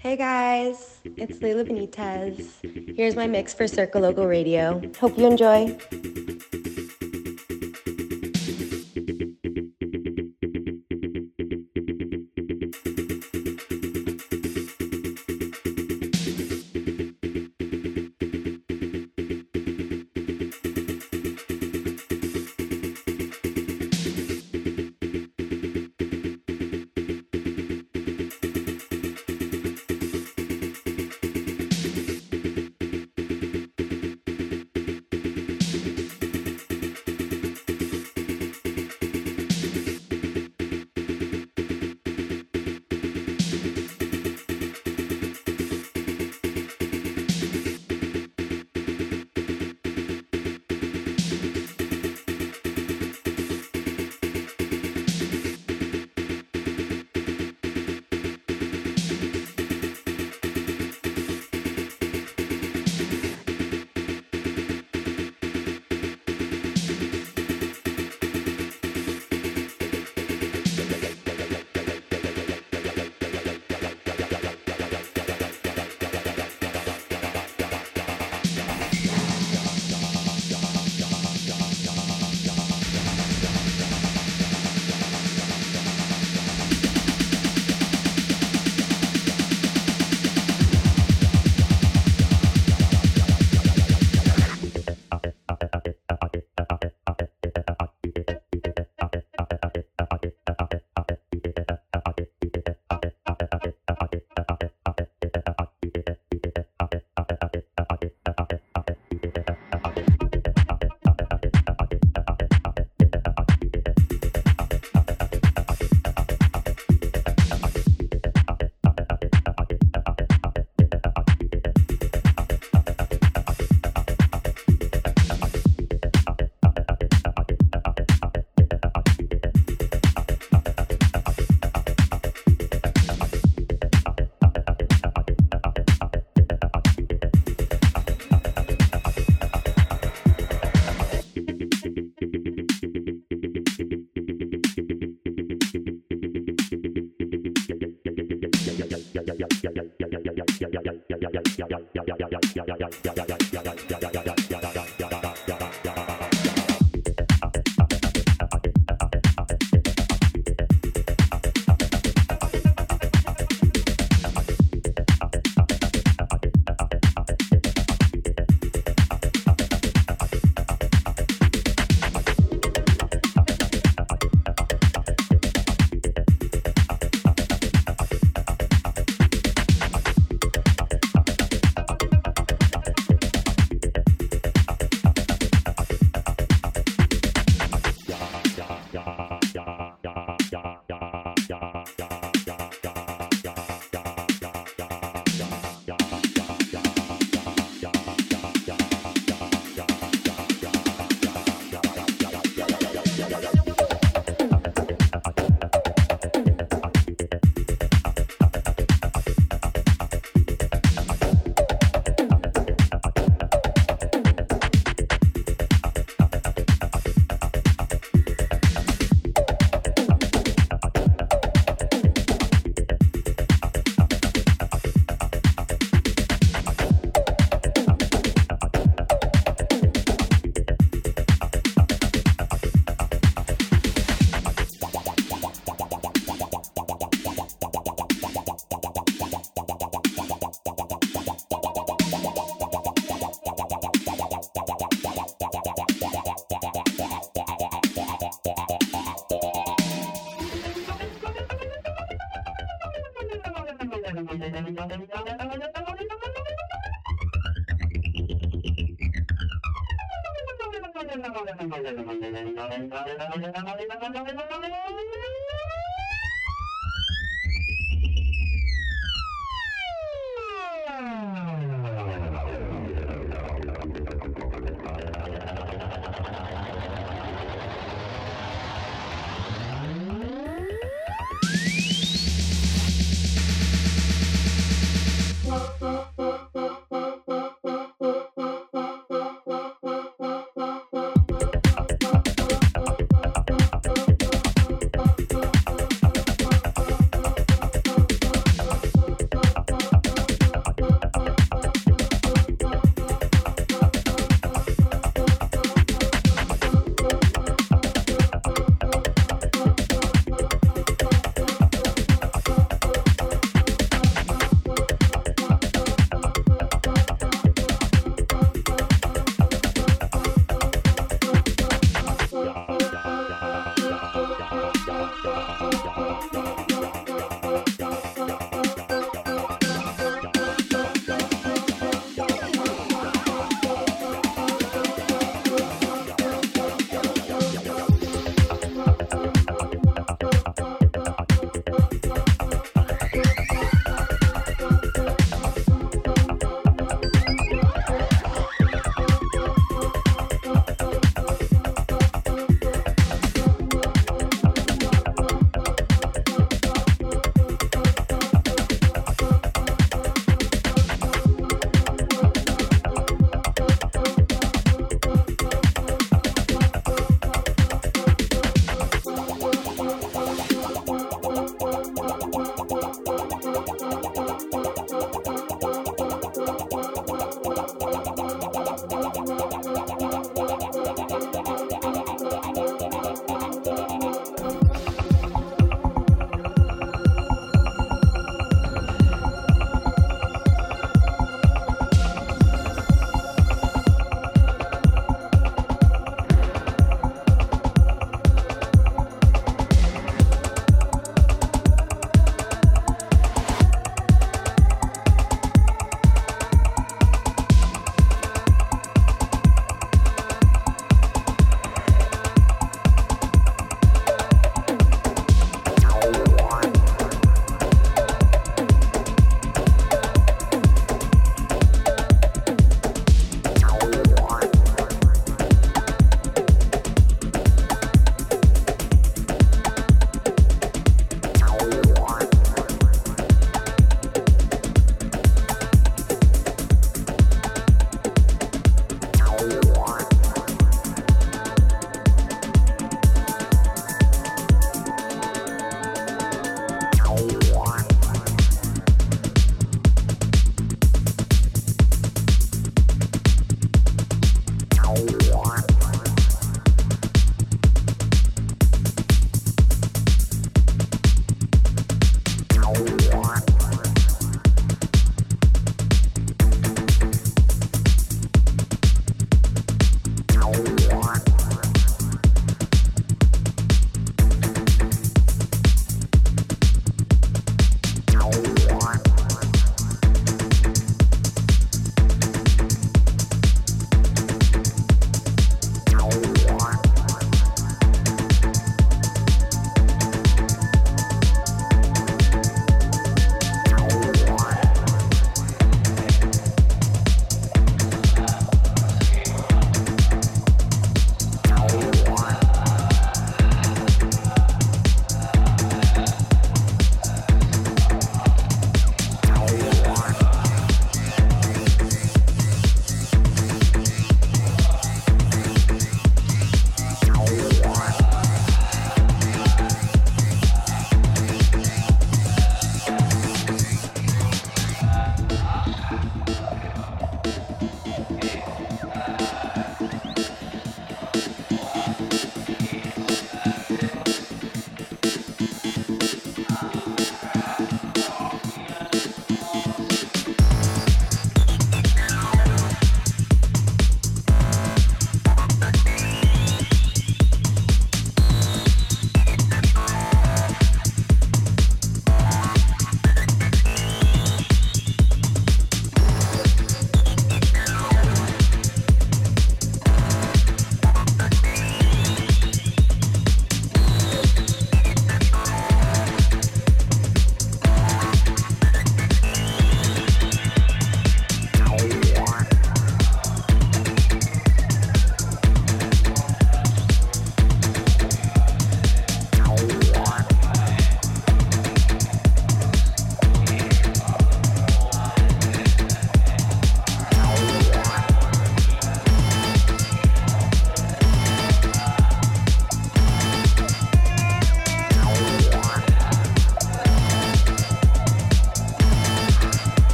Hey guys, it's Leila Benitez. Here's my mix for Circoloco Radio. Hope you enjoy.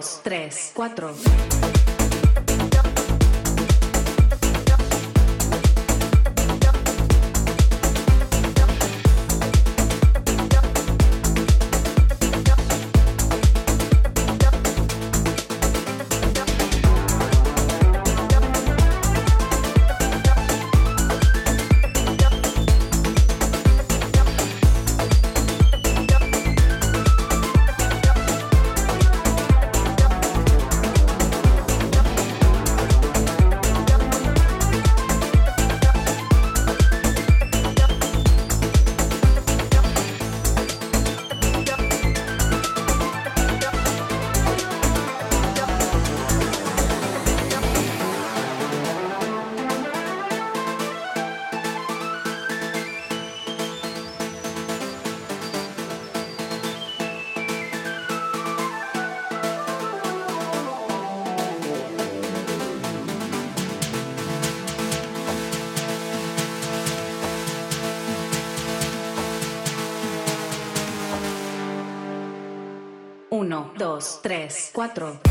Dos, tres, cuatro. 1, 2, 3, 4.